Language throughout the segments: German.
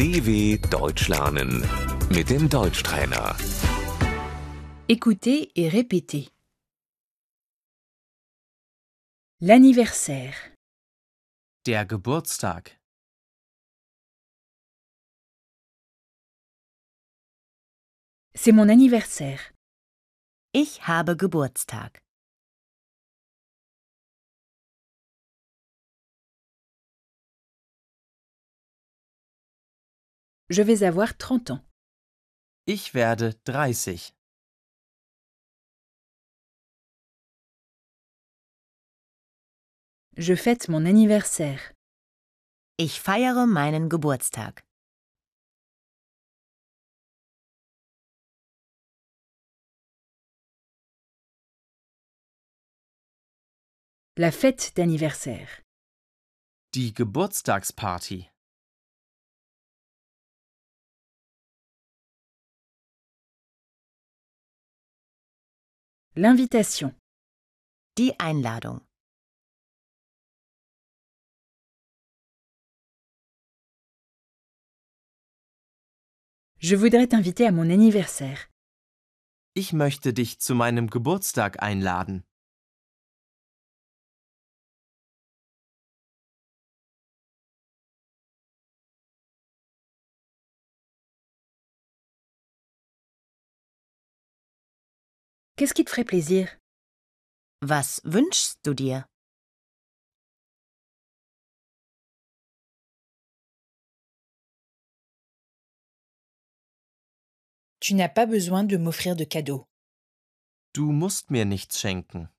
DW Deutsch lernen mit dem Deutschtrainer. Écoutez et répétez. L'anniversaire, Der Geburtstag. c'est mon anniversaire. Ich habe Geburtstag. Je vais avoir 30 ans. Ich werde 30. Je fête mon anniversaire. Ich feiere meinen Geburtstag. La fête d'anniversaire. Die Geburtstagsparty. L'invitation. Die Einladung. Je voudrais t'inviter à mon anniversaire. Ich möchte dich zu meinem Geburtstag einladen. Qu'est-ce qui te ferait plaisir Was wünschst du dir? Tu n'as pas besoin de m'offrir de cadeaux. Du musst mir nichts schenken.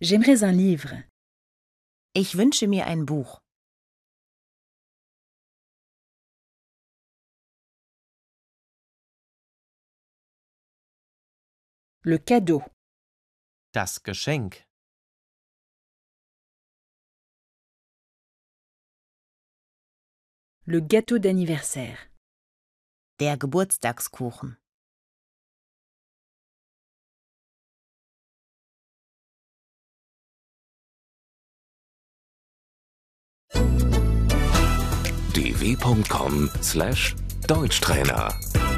J'aimerais un livre. Ich wünsche mir ein Buch. Le cadeau. Das Geschenk. Le gâteau d'anniversaire. Der Geburtstagskuchen. dw.com/deutschtrainer